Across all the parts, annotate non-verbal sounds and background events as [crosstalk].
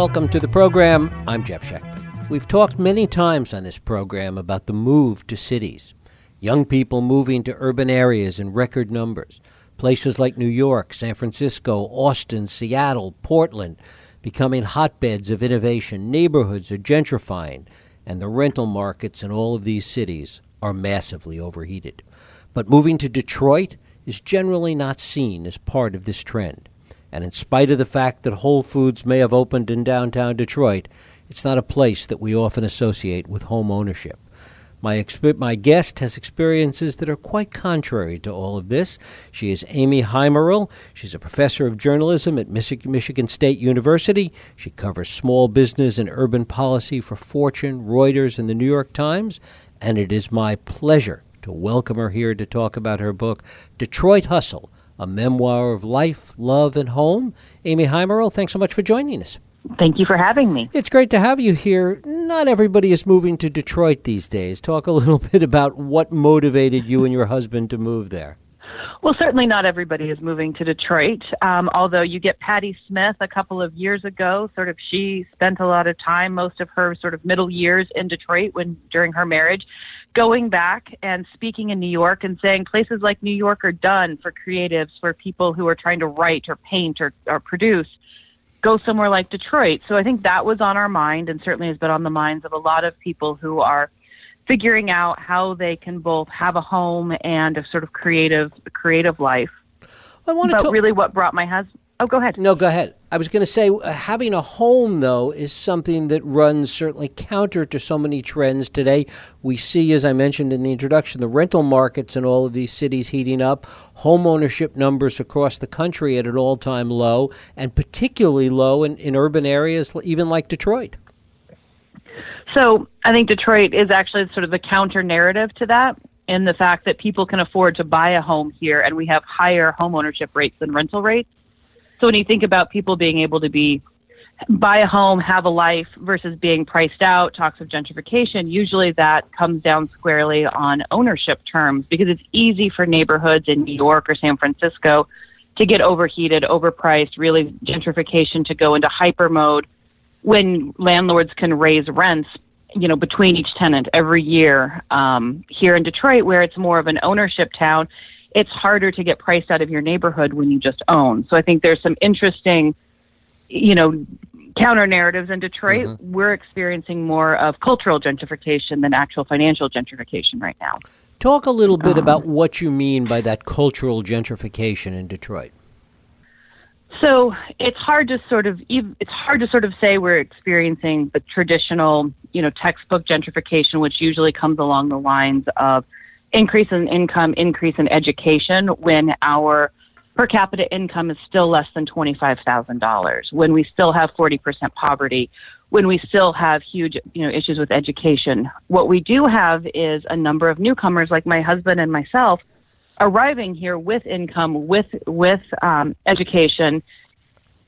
Welcome to the program. I'm Jeff Schechtman. We've talked many times on this program about the move to cities. Young people moving to urban areas in record numbers. Places like New York, San Francisco, Austin, Seattle, Portland becoming hotbeds of innovation. Neighborhoods are gentrifying, and the rental markets in all of these cities are massively overheated. But moving to Detroit is generally not seen as part of this trend. And in spite of the fact that Whole Foods may have opened in downtown Detroit, it's not a place that we often associate with home ownership. My, exp- my guest has experiences that are quite contrary to all of this. She is Amy Haimerl. She's a professor of journalism at Mich- Michigan State University. She covers small business and urban policy for Fortune, Reuters, and the New York Times. And it is my pleasure to welcome her here to talk about her book, Detroit Hustle A Memoir of Life, Love, and Home. Amy Haimerl, thanks so much for joining us. Thank you for having me. It's great to have you here. Not everybody is moving to Detroit these days. Talk a [laughs] little bit about what motivated you and your husband to move there. Well, certainly not everybody is moving to Detroit. Um, although you get Patti Smith a couple of years ago, sort of she spent a lot of time, most of her sort of middle years in Detroit when during her marriage, going back and speaking in New York and saying places like New York are done for creatives, for people who are trying to write or paint or, or produce go somewhere like Detroit. So I think that was on our mind and certainly has been on the minds of a lot of people who are figuring out how they can both have a home and a sort of creative creative life. I want to but to really what brought my husband Oh, go ahead. No, go ahead. I was going to say uh, having a home, though, is something that runs certainly counter to so many trends today. We see, as I mentioned in the introduction, the rental markets in all of these cities heating up, home ownership numbers across the country at an all time low, and particularly low in, in urban areas, even like Detroit. So I think Detroit is actually sort of the counter narrative to that in the fact that people can afford to buy a home here and we have higher home ownership rates than rental rates. So when you think about people being able to be buy a home, have a life versus being priced out, talks of gentrification, usually that comes down squarely on ownership terms because it's easy for neighborhoods in New York or San Francisco to get overheated, overpriced, really gentrification to go into hyper mode when landlords can raise rents, you know, between each tenant every year. Um, here in Detroit, where it's more of an ownership town, it's harder to get priced out of your neighborhood when you just own. So I think there's some interesting, you know, counter narratives in Detroit. Mm-hmm. We're experiencing more of cultural gentrification than actual financial gentrification right now. Talk a little bit um, about what you mean by that cultural gentrification in Detroit. So it's hard to sort of it's hard to sort of say we're experiencing the traditional, you know, textbook gentrification, which usually comes along the lines of increase in income, increase in education when our per capita income is still less than $25,000, when we still have 40% poverty, when we still have huge, you know, issues with education. What we do have is a number of newcomers like my husband and myself arriving here with income, with with um, education,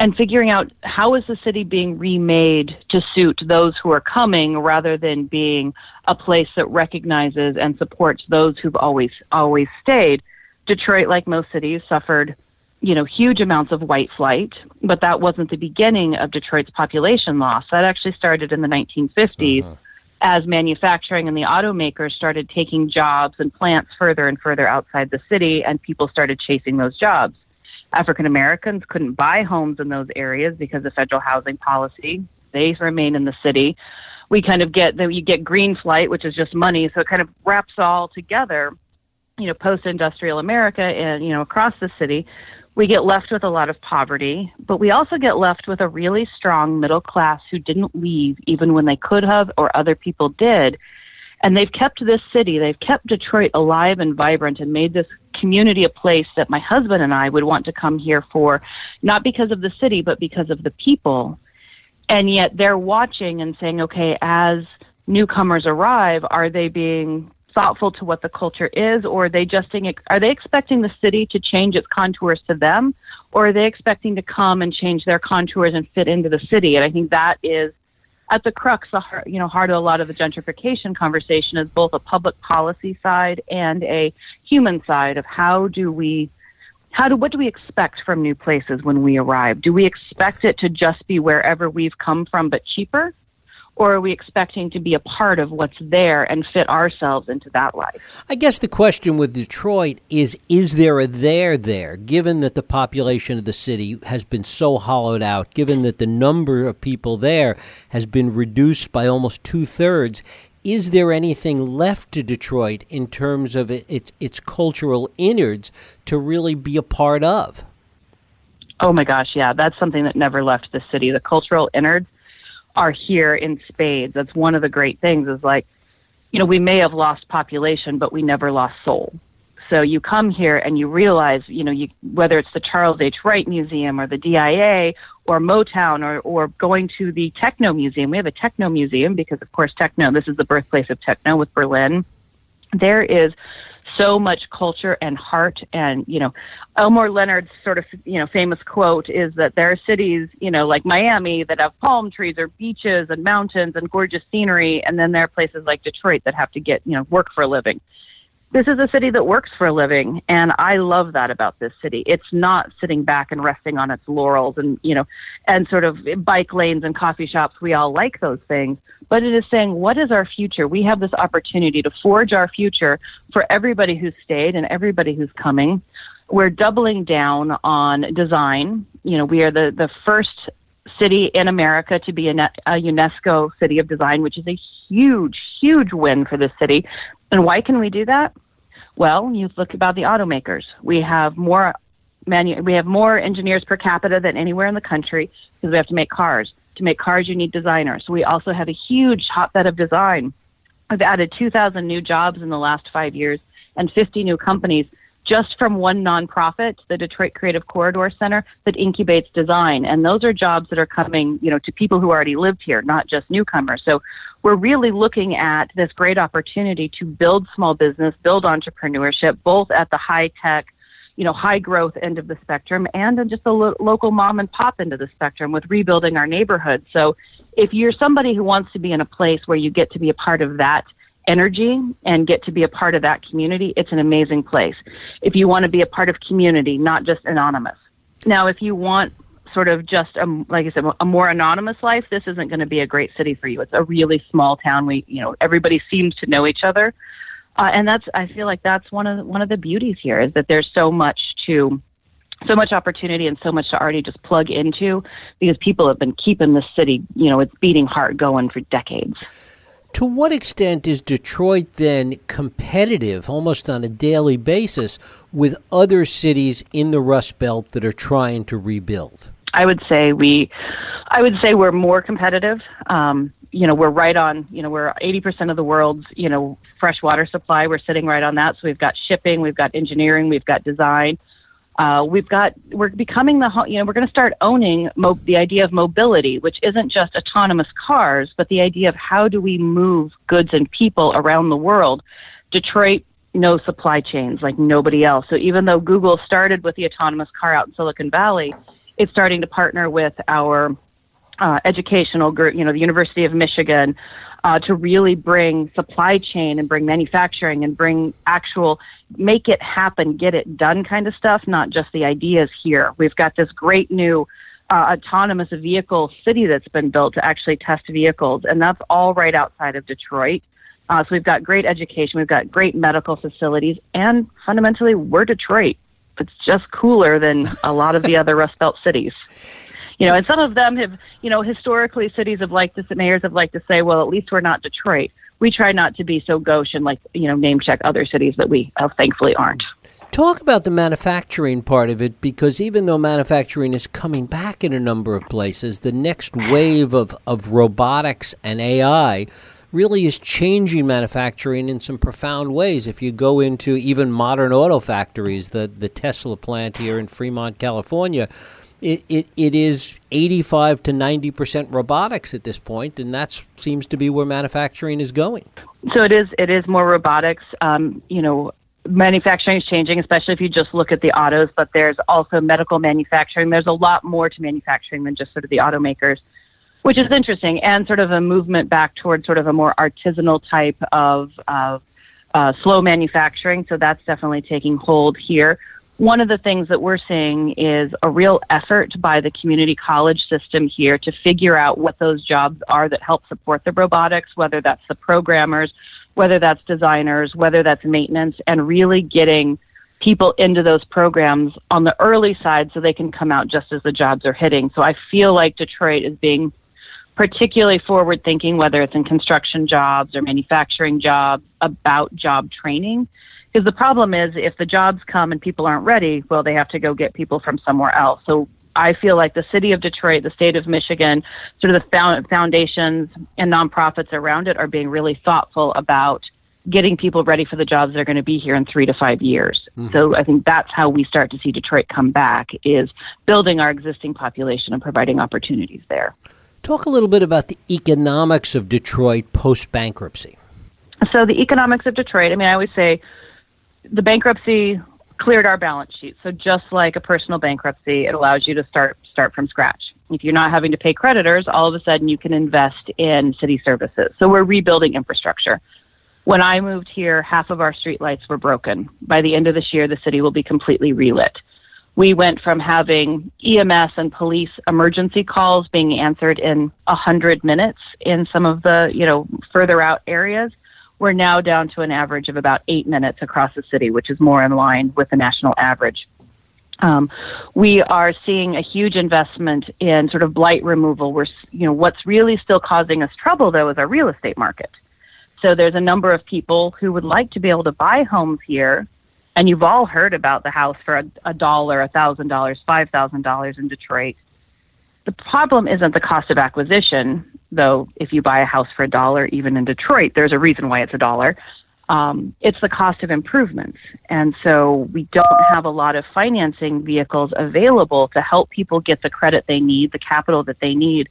and figuring out how is the city being remade to suit those who are coming rather than being a place that recognizes and supports those who've always always stayed. Detroit, like most cities, suffered you know huge amounts of white flight, but that wasn't the beginning of Detroit's population loss. That actually started in the 1950s. Uh-huh. As manufacturing and the automakers started taking jobs and plants further and further outside the city, and people started chasing those jobs. African Americans couldn't buy homes in those areas because of federal housing policy. They remain in the city. We kind of get that you get green flight, which is just money, so it kind of wraps all together. You know, post-industrial America and you know across the city, we get left with a lot of poverty, but we also get left with a really strong middle class who didn't leave even when they could have or other people did. And they've kept this city, they've kept Detroit alive and vibrant and made this community a place that my husband and I would want to come here for, not because of the city, but because of the people. And yet they're watching and saying, okay, as newcomers arrive, are they being thoughtful to what the culture is, or are they just are they expecting the city to change its contours to them, or are they expecting to come and change their contours and fit into the city? And I think that is at the crux, the heart, you know, heart of a lot of the gentrification conversation is both a public policy side and a human side of how do we how do what do we expect from new places when we arrive? Do we expect it to just be wherever we've come from but cheaper? Or are we expecting to be a part of what's there and fit ourselves into that life? I guess the question with Detroit is is there a there there, given that the population of the city has been so hollowed out, given that the number of people there has been reduced by almost two thirds? is there anything left to Detroit in terms of its its cultural innards to really be a part of? Oh my gosh, yeah, that's something that never left the city. The cultural innards are here in spades. That's one of the great things is like, you know, we may have lost population, but we never lost soul. So you come here and you realize, you know, you, whether it's the Charles H. Wright Museum or the DIA or Motown or, or going to the Techno Museum. We have a Techno Museum because, of course, techno, this is the birthplace of techno with Berlin. There is so much culture and heart and you know elmore leonard's sort of you know famous quote is that there are cities you know like miami that have palm trees or beaches and mountains and gorgeous scenery and then there are places like detroit that have to get you know work for a living this is a city that works for a living and i love that about this city. It's not sitting back and resting on its laurels and you know and sort of bike lanes and coffee shops. We all like those things. But it is saying what is our future? We have this opportunity to forge our future for everybody who's stayed and everybody who's coming. We're doubling down on design. You know we are the the first city in America to be a, UNESCO City of Design, which is a huge, huge win for the city. And why can we do that? Well, you look about the automakers. We have more manu- we have more engineers per capita than anywhere in the country because we have to make cars. To make cars, you need designers. So we also have a huge hotbed of design. We've added 2,000 new jobs in the last five years and 50 new companies just from one nonprofit, the Detroit Creative Corridor Center, that incubates design. And those are jobs that are coming, you know, to people who already lived here, not just newcomers. So we're really looking at this great opportunity to build small business, build entrepreneurship, both at the high tech, you know, high growth end of the spectrum and in just the lo- local mom and pop end of the spectrum with rebuilding our neighborhood. So if you're somebody who wants to be in a place where you get to be a part of that energy and get to be a part of that community, it's an amazing place. If you want to be a part of community, not just anonymous. Now, if you want sort of just a, like I said, a more anonymous life, this isn't going to be a great city for you. It's a really small town. We, you know, everybody seems to know each other, uh, and that's I feel like that's one of the, one of the beauties here is that there's so much to so much opportunity and so much to already just plug into because people have been keeping this city, you know, its beating heart going for decades. To what extent is Detroit then competitive, almost on a daily basis, with other cities in the Rust Belt that are trying to rebuild? I would say we, I would say we're more competitive. Um, you know, we're right on. You know, we're 80% of the world's you know fresh water supply. We're sitting right on that. So we've got shipping, we've got engineering, we've got design. Uh, we've got we're becoming the you know we're going to start owning mo- the idea of mobility, which isn't just autonomous cars, but the idea of how do we move goods and people around the world. Detroit no supply chains like nobody else. So even though Google started with the autonomous car out in Silicon Valley, it's starting to partner with our uh, educational group, you know, the University of Michigan, uh, to really bring supply chain and bring manufacturing and bring actual make it happen, get it done kind of stuff, not just the ideas here. We've got this great new uh, autonomous vehicle city that's been built to actually test vehicles, and that's all right outside of Detroit. Uh, so we've got great education, we've got great medical facilities, and fundamentally, we're Detroit. It's just cooler than a lot of the other Rust Belt cities. You know, and some of them have, you know, historically cities have liked to, mayors have liked to say, well, at least we're not Detroit. We try not to be so gauche and like, you know, name check other cities that we uh, thankfully aren't. Talk about the manufacturing part of it because even though manufacturing is coming back in a number of places, the next wave of, of robotics and AI really is changing manufacturing in some profound ways. If you go into even modern auto factories, the, the Tesla plant here in Fremont, California, it, it, it is 85 to 90 percent robotics at this point, and that seems to be where manufacturing is going. So it is it is more robotics. Um, you know, manufacturing is changing, especially if you just look at the autos. But there's also medical manufacturing. There's a lot more to manufacturing than just sort of the automakers which is interesting, and sort of a movement back towards sort of a more artisanal type of, of uh, slow manufacturing. So that's definitely taking hold here. one of the things that we're seeing is a real effort by the community college system here to figure out what those jobs are that help support the robotics, whether that's the programmers, whether that's designers, whether that's maintenance, and really getting people into those programs on the early side so they can come out just as the jobs are hitting. So I feel like Detroit is being particularly forward thinking, whether it's in construction jobs or manufacturing jobs, about job training because the problem is if the jobs come and people aren't ready, well, they have to go get people from somewhere else. So I feel like the city of Detroit, the state of Michigan, sort of the foundations and nonprofits around it are being really thoughtful about getting people ready for the jobs that are going to be here in three to five years. Mm-hmm. So I think that's how we start to see Detroit come back is building our existing population and providing opportunities there. Talk a little bit about the economics of Detroit post bankruptcy. So the economics of Detroit, I mean, I always say the bankruptcy cleared our balance sheet. So just like a personal bankruptcy, it allows you to start start from scratch. If you're not having to pay creditors, all of a sudden you can invest in city services. So we're rebuilding infrastructure. When I moved here, half of our streetlights were broken. By the end of this year, the city will be completely relit. We went from having EMS and police emergency calls being answered in a hundred minutes in some of the, you know, further out areas we're now down to an average of about eight minutes across the city, which is more in line with the national average. Um, we are seeing a huge investment in sort of blight removal. We're, you know, what's really still causing us trouble though is our real estate market. So there's a number of people who would like to be able to buy homes here, and you've all heard about the house for a, a dollar, a thousand dollars, five thousand dollars in Detroit. The problem isn't the cost of acquisition, though. If you buy a house for a dollar, even in Detroit, there's a reason why it's a dollar. Um, it's the cost of improvements. And so we don't have a lot of financing vehicles available to help people get the credit they need, the capital that they need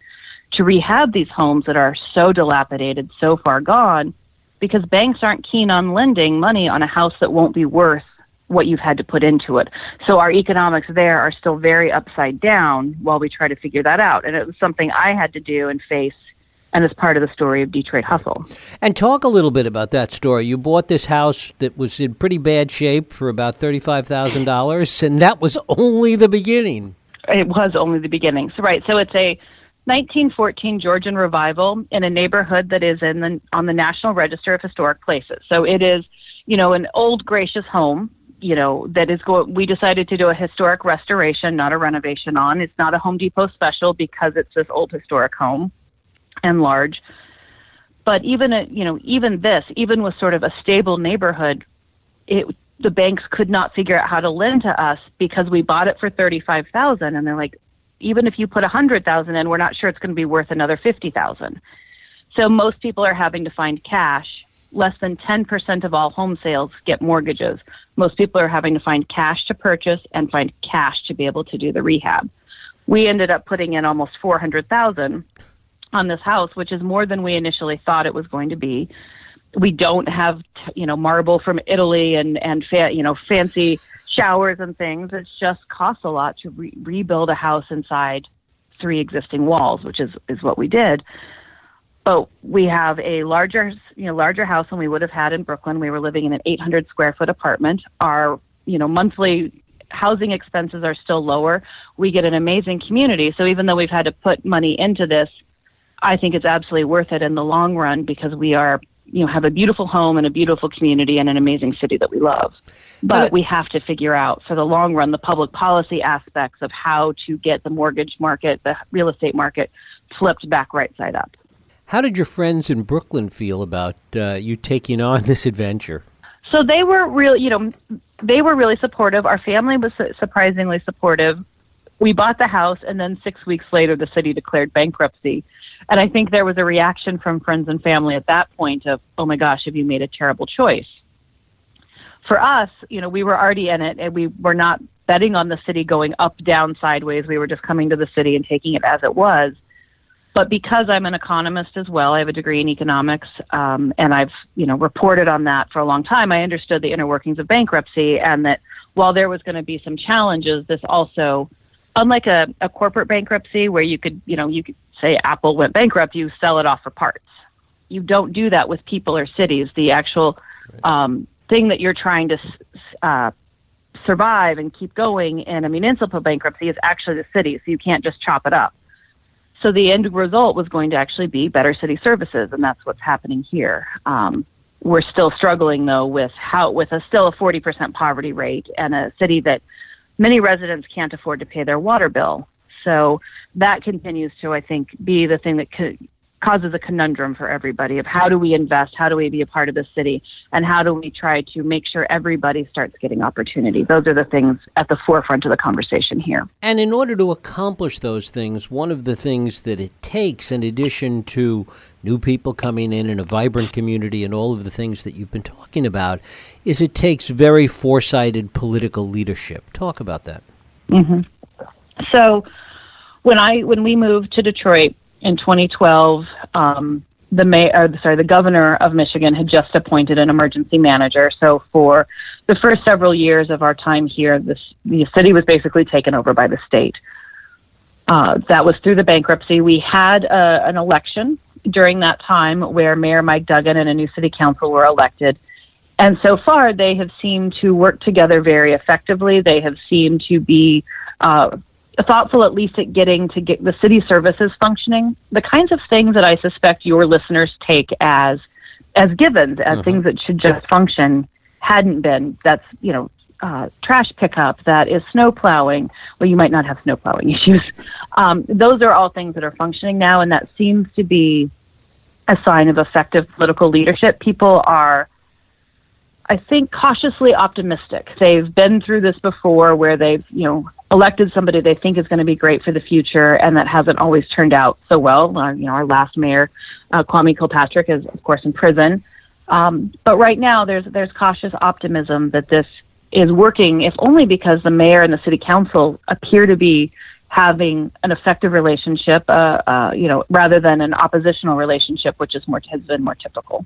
to rehab these homes that are so dilapidated, so far gone, because banks aren't keen on lending money on a house that won't be worth what you've had to put into it. So our economics there are still very upside down while we try to figure that out. And it was something I had to do and face and as part of the story of Detroit Hustle. And talk a little bit about that story. You bought this house that was in pretty bad shape for about $35,000 and that was only the beginning. It was only the beginning. So right, so it's a 1914 Georgian revival in a neighborhood that is in the on the National Register of Historic Places. So it is, you know, an old gracious home you know, that is going, we decided to do a historic restoration, not a renovation on. It's not a Home Depot special because it's this old historic home and large. But even, a, you know, even this, even with sort of a stable neighborhood, it, the banks could not figure out how to lend to us because we bought it for 35,000 and they're like, even if you put a 100,000 in, we're not sure it's going to be worth another 50,000. So most people are having to find cash less than 10% of all home sales get mortgages. Most people are having to find cash to purchase and find cash to be able to do the rehab. We ended up putting in almost 400,000 on this house, which is more than we initially thought it was going to be. We don't have, you know, marble from Italy and and fa- you know fancy showers and things. It just costs a lot to re- rebuild a house inside three existing walls, which is is what we did but we have a larger, you know, larger house than we would have had in Brooklyn. We were living in an 800 square foot apartment. Our, you know, monthly housing expenses are still lower. We get an amazing community. So even though we've had to put money into this, I think it's absolutely worth it in the long run because we are, you know, have a beautiful home and a beautiful community and an amazing city that we love. But we have to figure out for the long run the public policy aspects of how to get the mortgage market, the real estate market flipped back right side up. How did your friends in Brooklyn feel about uh, you taking on [laughs] this adventure? So they were real, you know, they were really supportive. Our family was surprisingly supportive. We bought the house, and then six weeks later, the city declared bankruptcy. And I think there was a reaction from friends and family at that point of, "Oh my gosh, have you made a terrible choice?" For us, you know, we were already in it, and we were not betting on the city going up, down, sideways. We were just coming to the city and taking it as it was. But because I'm an economist as well, I have a degree in economics, um, and I've you know reported on that for a long time. I understood the inner workings of bankruptcy, and that while there was going to be some challenges, this also, unlike a, a corporate bankruptcy where you could you know you could say Apple went bankrupt, you sell it off for parts. You don't do that with people or cities. The actual um, thing that you're trying to uh, survive and keep going in a municipal bankruptcy is actually the city, so you can't just chop it up. So the end result was going to actually be better city services, and that's what's happening here. Um, we're still struggling though with how with a still a 40% poverty rate and a city that many residents can't afford to pay their water bill. So that continues to, I think, be the thing that could, causes a conundrum for everybody of how do we invest, how do we be a part of the city, and how do we try to make sure everybody starts getting opportunity. Those are the things at the forefront of the conversation here. And in order to accomplish those things, one of the things that it takes, in addition to new people coming in and a vibrant community and all of the things that you've been talking about, is it takes very foresighted political leadership. Talk about that. Mm-hmm. So when I when we moved to Detroit, in 2012, um, the mayor, sorry, the governor of Michigan had just appointed an emergency manager. So for the first several years of our time here, this, the city was basically taken over by the state. Uh, that was through the bankruptcy. We had a, uh, an election during that time where Mayor Mike Duggan and a new city council were elected. And so far, they have seemed to work together very effectively. They have seemed to be uh, thoughtful at least at getting to get the city services functioning. The kinds of things that I suspect your listeners take as as givens, as mm-hmm. things that should just function, hadn't been. That's you know uh, trash pickup, that is snow plowing. Well, you might not have snow plowing [laughs] issues. Um, those are all things that are functioning now, and that seems to be a sign of effective political leadership. People are I think cautiously optimistic. They've been through this before where they've, you know, elected somebody they think is going to be great for the future and that hasn't always turned out so well. Uh, you know, our last mayor, uh, Kwame Kilpatrick is of course in prison. Um, but right now there's there's cautious optimism that this is working if only because the mayor and the city council appear to be having an effective relationship, uh, uh, you know, rather than an oppositional relationship, which is more has been more typical.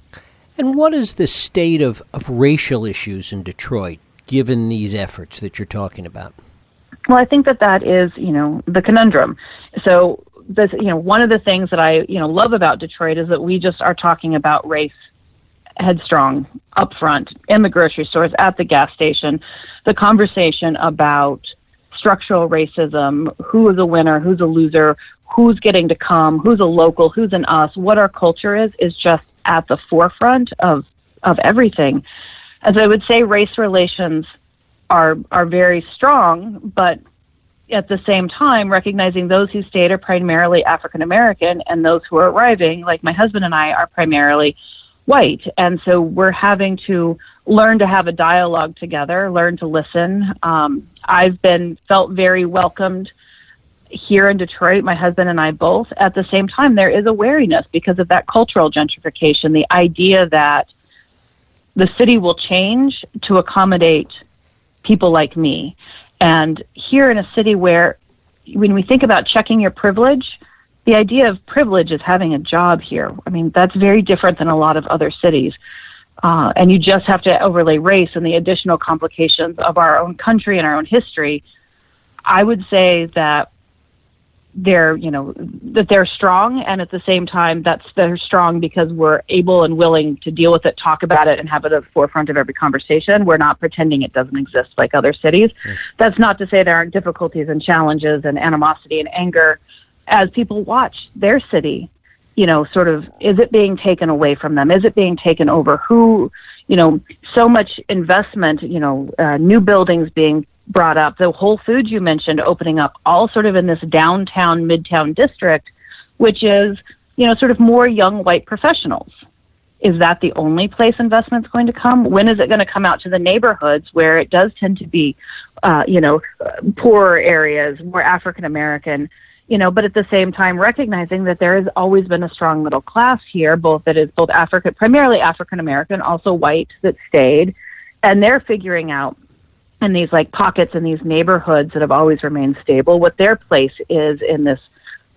And what is the state of, of racial issues in Detroit, given these efforts that you're talking about? Well, I think that that is, you know, the conundrum. So, this, you know, one of the things that I, you know, love about Detroit is that we just are talking about race headstrong up front in the grocery stores, at the gas station. The conversation about structural racism, who is a winner, who's a loser, who's getting to come, who's a local, who's an us, what our culture is, is just at the forefront of of everything. As I would say, race relations are are very strong, but at the same time, recognizing those who stayed are primarily African American, and those who are arriving, like my husband and I, are primarily white. And so we're having to learn to have a dialogue together, learn to listen. Um, I've been felt very welcomed here in Detroit, my husband and I both, at the same time, there is a wariness because of that cultural gentrification, the idea that the city will change to accommodate people like me. And here in a city where, when we think about checking your privilege, the idea of privilege is having a job here. I mean, that's very different than a lot of other cities. Uh, and you just have to overlay race and the additional complications of our own country and our own history. I would say that they're you know that they're strong and at the same time that's they're strong because we're able and willing to deal with it talk about it and have it at the forefront of every conversation. We're not pretending it doesn't exist like other cities. Mm. that's not to say there aren't difficulties and challenges and animosity and anger as people watch their city you know sort of is it being taken away from them? Is it being taken over? Who you know so much investment you know uh, new buildings being brought up, the Whole Foods you mentioned opening up, all sort of in this downtown, midtown district, which is, you know, sort of more young white professionals. Is that the only place investment's going to come? When is it going to come out to the neighborhoods where it does tend to be, uh, you know, poorer areas, more African American, you know, but at the same time recognizing that there has always been a strong middle class here, both that is both African, primarily African American, also white that stayed, and they're figuring out in these like pockets in these neighborhoods that have always remained stable, what their place is in this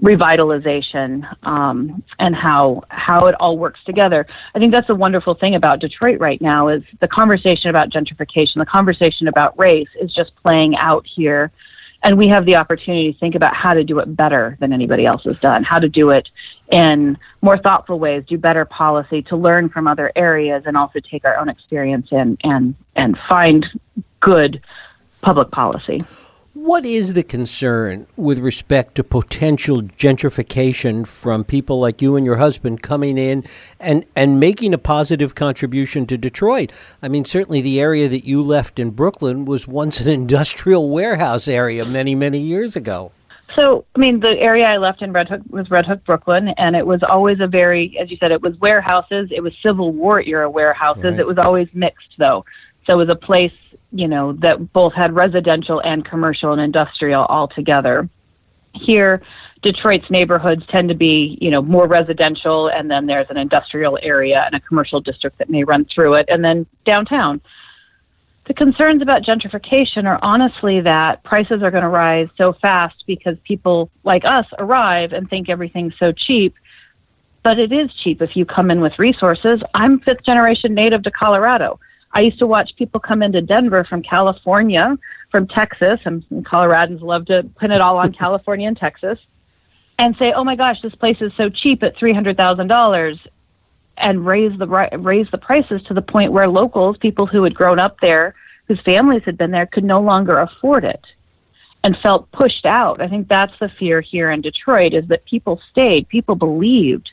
revitalization um, and how how it all works together. I think that's a wonderful thing about Detroit right now is the conversation about gentrification, the conversation about race is just playing out here. And we have the opportunity to think about how to do it better than anybody else has done, how to do it in more thoughtful ways, do better policy, to learn from other areas, and also take our own experience and and and find good public policy. What is the concern with respect to potential gentrification from people like you and your husband coming in and, and making a positive contribution to Detroit? I mean, certainly the area that you left in Brooklyn was once an [laughs] industrial warehouse area many, many years ago. So, I mean, the area I left in Red Hook was Red Hook, Brooklyn, and it was always a very, as you said, it was warehouses. It was Civil War era warehouses. Right. It was always mixed, though. So it was a place you know, that both had residential and commercial and industrial all together. Here, Detroit's neighborhoods tend to be, you know, more residential, and then there's an industrial area and a commercial district that may run through it, and then downtown. The concerns about gentrification are honestly that prices are going to rise so fast because people like us arrive and think everything's so cheap. But it is cheap if you come in with resources. I'm fifth generation native to Colorado. I used to watch people come into Denver from California, from Texas, and Coloradans love to pin it all on [laughs] California and Texas, and say, "Oh my gosh, this place is so cheap at three hundred thousand dollars," and raise the raise the prices to the point where locals, people who had grown up there, whose families had been there, could no longer afford it and felt pushed out. I think that's the fear here in Detroit is that people stayed, people believed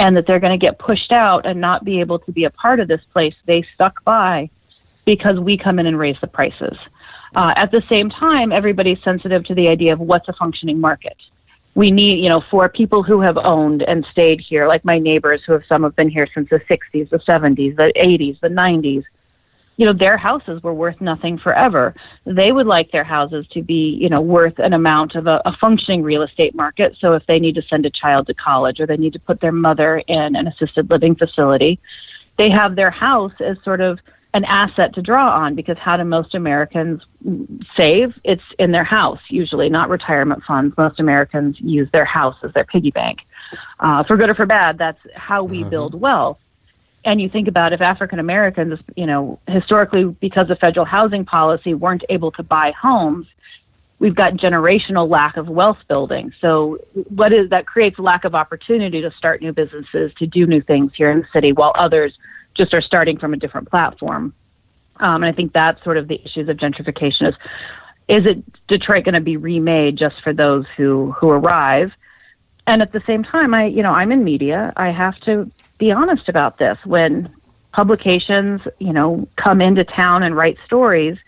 and that they're going to get pushed out and not be able to be a part of this place. They stuck by because we come in and raise the prices. Uh, at the same time, everybody's sensitive to the idea of what's a functioning market. We need, you know, for people who have owned and stayed here, like my neighbors who have some have been here since the 60s, the 70s, the 80s, the 90s, you know, their houses were worth nothing forever. They would like their houses to be, you know, worth an amount of a, a functioning real estate market. So if they need to send a child to college or they need to put their mother in an assisted living facility, they have their house as sort of an asset to draw on because how do most Americans save? It's in their house, usually, not retirement funds. Most Americans use their house as their piggy bank. Uh, for good or for bad, that's how we mm-hmm. build wealth and you think about if African Americans, you know, historically because of federal housing policy weren't able to buy homes, we've got generational lack of wealth building. So what is that creates lack of opportunity to start new businesses, to do new things here in the city while others just are starting from a different platform. Um, and I think that's sort of the issues of gentrification is is it Detroit going to be remade just for those who who arrive? And at the same time, I you know I'm in media. I have to be honest about this. When publications, you know, come into town and write stories,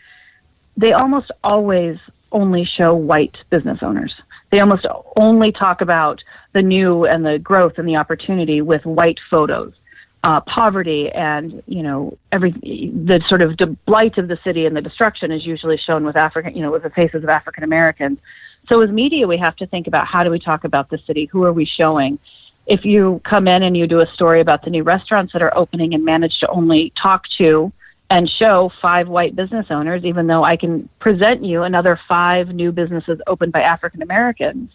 they almost always only show white business owners. They almost only talk about the new and the growth and the opportunity with white photos. Uh, poverty and you know every the sort of blight of the city and the destruction is usually shown with African you know with the faces of African Americans. So as media, we have to think about how do we talk about the city? Who are we showing? if you come in and you do a story about the new restaurants that are opening and manage to only talk to and show five white business owners, even though I can present you another five new businesses opened by African Americans,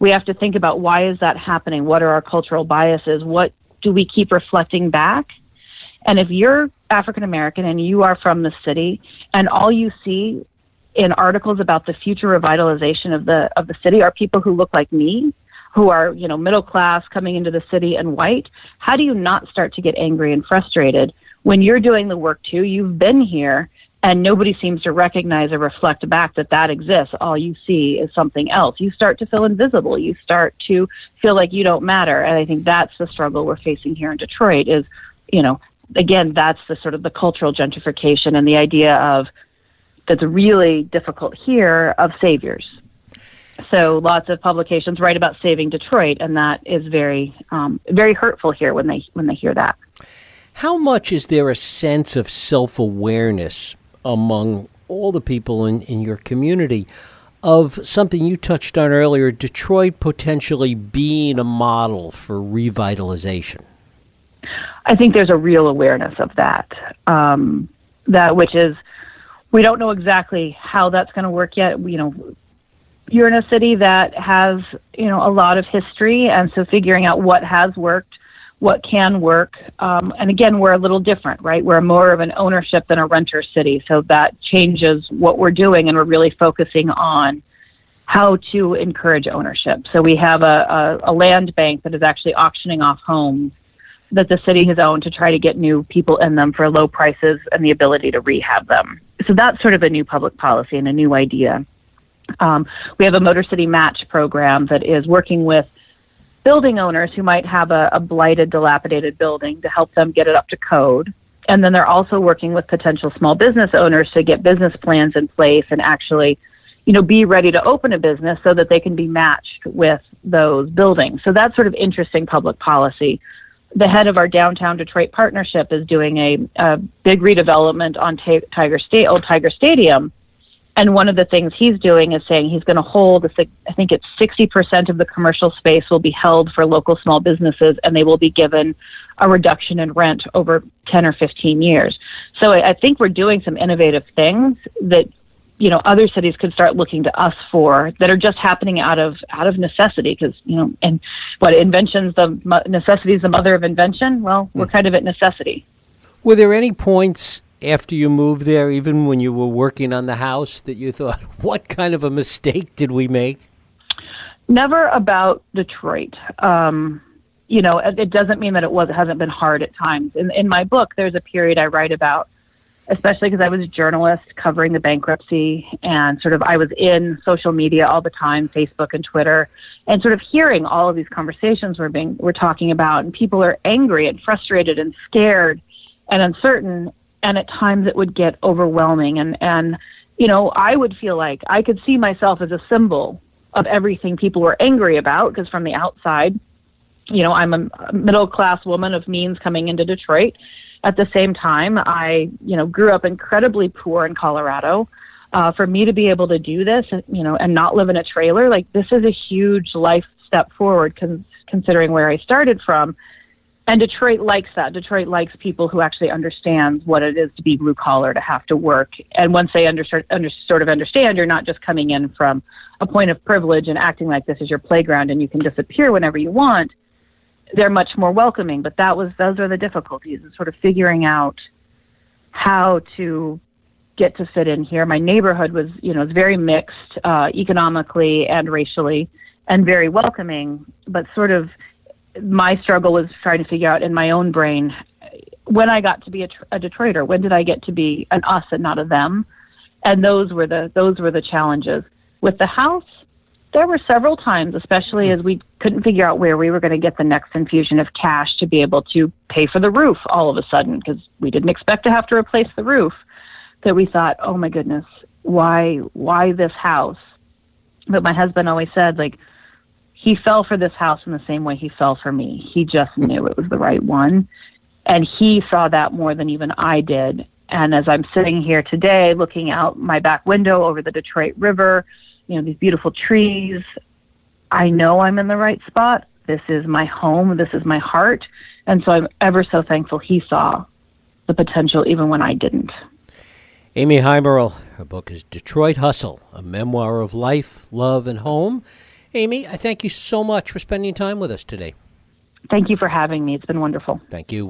we have to think about why is that happening? What are our cultural biases? What do we keep reflecting back? And if you're African American and you are from the city and all you see in articles about the future revitalization of the of the city are people who look like me, who are, you know, middle class coming into the city and white, how do you not start to get angry and frustrated when you're doing the work too? You've been here and nobody seems to recognize or reflect back that that exists. All you see is something else. You start to feel invisible. You start to feel like you don't matter. And I think that's the struggle we're facing here in Detroit is, you know, again, that's the sort of the cultural gentrification and the idea of that's really difficult here of saviors so lots of publications write about saving Detroit, and that is very, um, very hurtful here when they when they hear that. How much is there a sense of self awareness among all the people in, in your community of something you touched on earlier, Detroit potentially being a model for revitalization? I think there's a real awareness of that. Um, that which is we don't know exactly how that's going to work yet. You know, you're in a city that has you know a lot of history, and so figuring out what has worked, what can work, um, and again we're a little different, right? We're more of an ownership than a renter city, so that changes what we're doing, and we're really focusing on how to encourage ownership. So we have a, a, a land bank that is actually auctioning off homes that the city has owned to try to get new people in them for low prices and the ability to rehab them. So that's sort of a new public policy and a new idea. Um, we have a Motor City Match program that is working with building owners who might have a, a blighted, dilapidated building to help them get it up to code. And then they're also working with potential small business owners to get business plans in place and actually, you know, be ready to open a business so that they can be matched with those buildings. So that's sort of interesting public policy. The head of our downtown Detroit partnership is doing a, a big redevelopment on Tiger State, Old Tiger Stadium and one of the things he's doing is saying he's going to hold, I think it's 60% of the commercial space will be held for local small businesses and they will be given a reduction in rent over 10 or 15 years. So I think we're doing some innovative things that you know other cities could start looking to us for that are just happening out of out of necessity because you know and what inventions the necessity is the mother of invention well we're hmm. kind of at necessity were there any points after you moved there, even when you were working on the house, that you thought, [laughs] what kind of a mistake did we make? Never about Detroit. Um, you know, it doesn't mean that it was it hasn't been hard at times. In in my book, there's a period I write about, especially because I was a journalist covering the bankruptcy, and sort of I was in social media all the time, Facebook and Twitter, and sort of hearing all of these conversations we're being we're talking about, and people are angry and frustrated and scared and uncertain and at times it would get overwhelming. And and you know i would feel like i could see myself as a symbol of everything people were angry about because from the outside you know i'm a middle class woman of means coming into detroit at the same time i you know grew up incredibly poor in colorado uh, for me to be able to do this you know and not live in a trailer like this is a huge life step forward con- considering where i started from and Detroit likes that. Detroit likes people who actually understand what it is to be blue collar, to have to work. And once they under, under, sort of understand, you're not just coming in from a point of privilege and acting like this is your playground and you can disappear whenever you want. They're much more welcoming. But that was those are the difficulties, is sort of figuring out how to get to fit in here. My neighborhood was, you know, was very mixed uh, economically and racially, and very welcoming, but sort of my struggle was trying to figure out in my own brain when I got to be a, a Detroiter. When did I get to be an us and not a them? And those were the those were the challenges with the house. There were several times, especially as mm. we couldn't figure out where we were going to get the next infusion of cash to be able to pay for the roof all of a sudden because we didn't expect to have to replace the roof. That we thought, oh my goodness, why why this house? But my husband always said, like, he fell for this house in the same way he fell for me. He just knew it was the right one. And he saw that more than even I did. And as I'm sitting here today looking out my back window over the Detroit River, you know, these beautiful trees, I know I'm in the right spot. This is my home. This is my heart. And so I'm ever so thankful he saw the potential even when I didn't. Amy Haimerl, her book is Detroit Hustle, a memoir of life, love, and home. Amy, I thank you so much for spending time with us today. Thank you for having me. It's been wonderful. Thank you.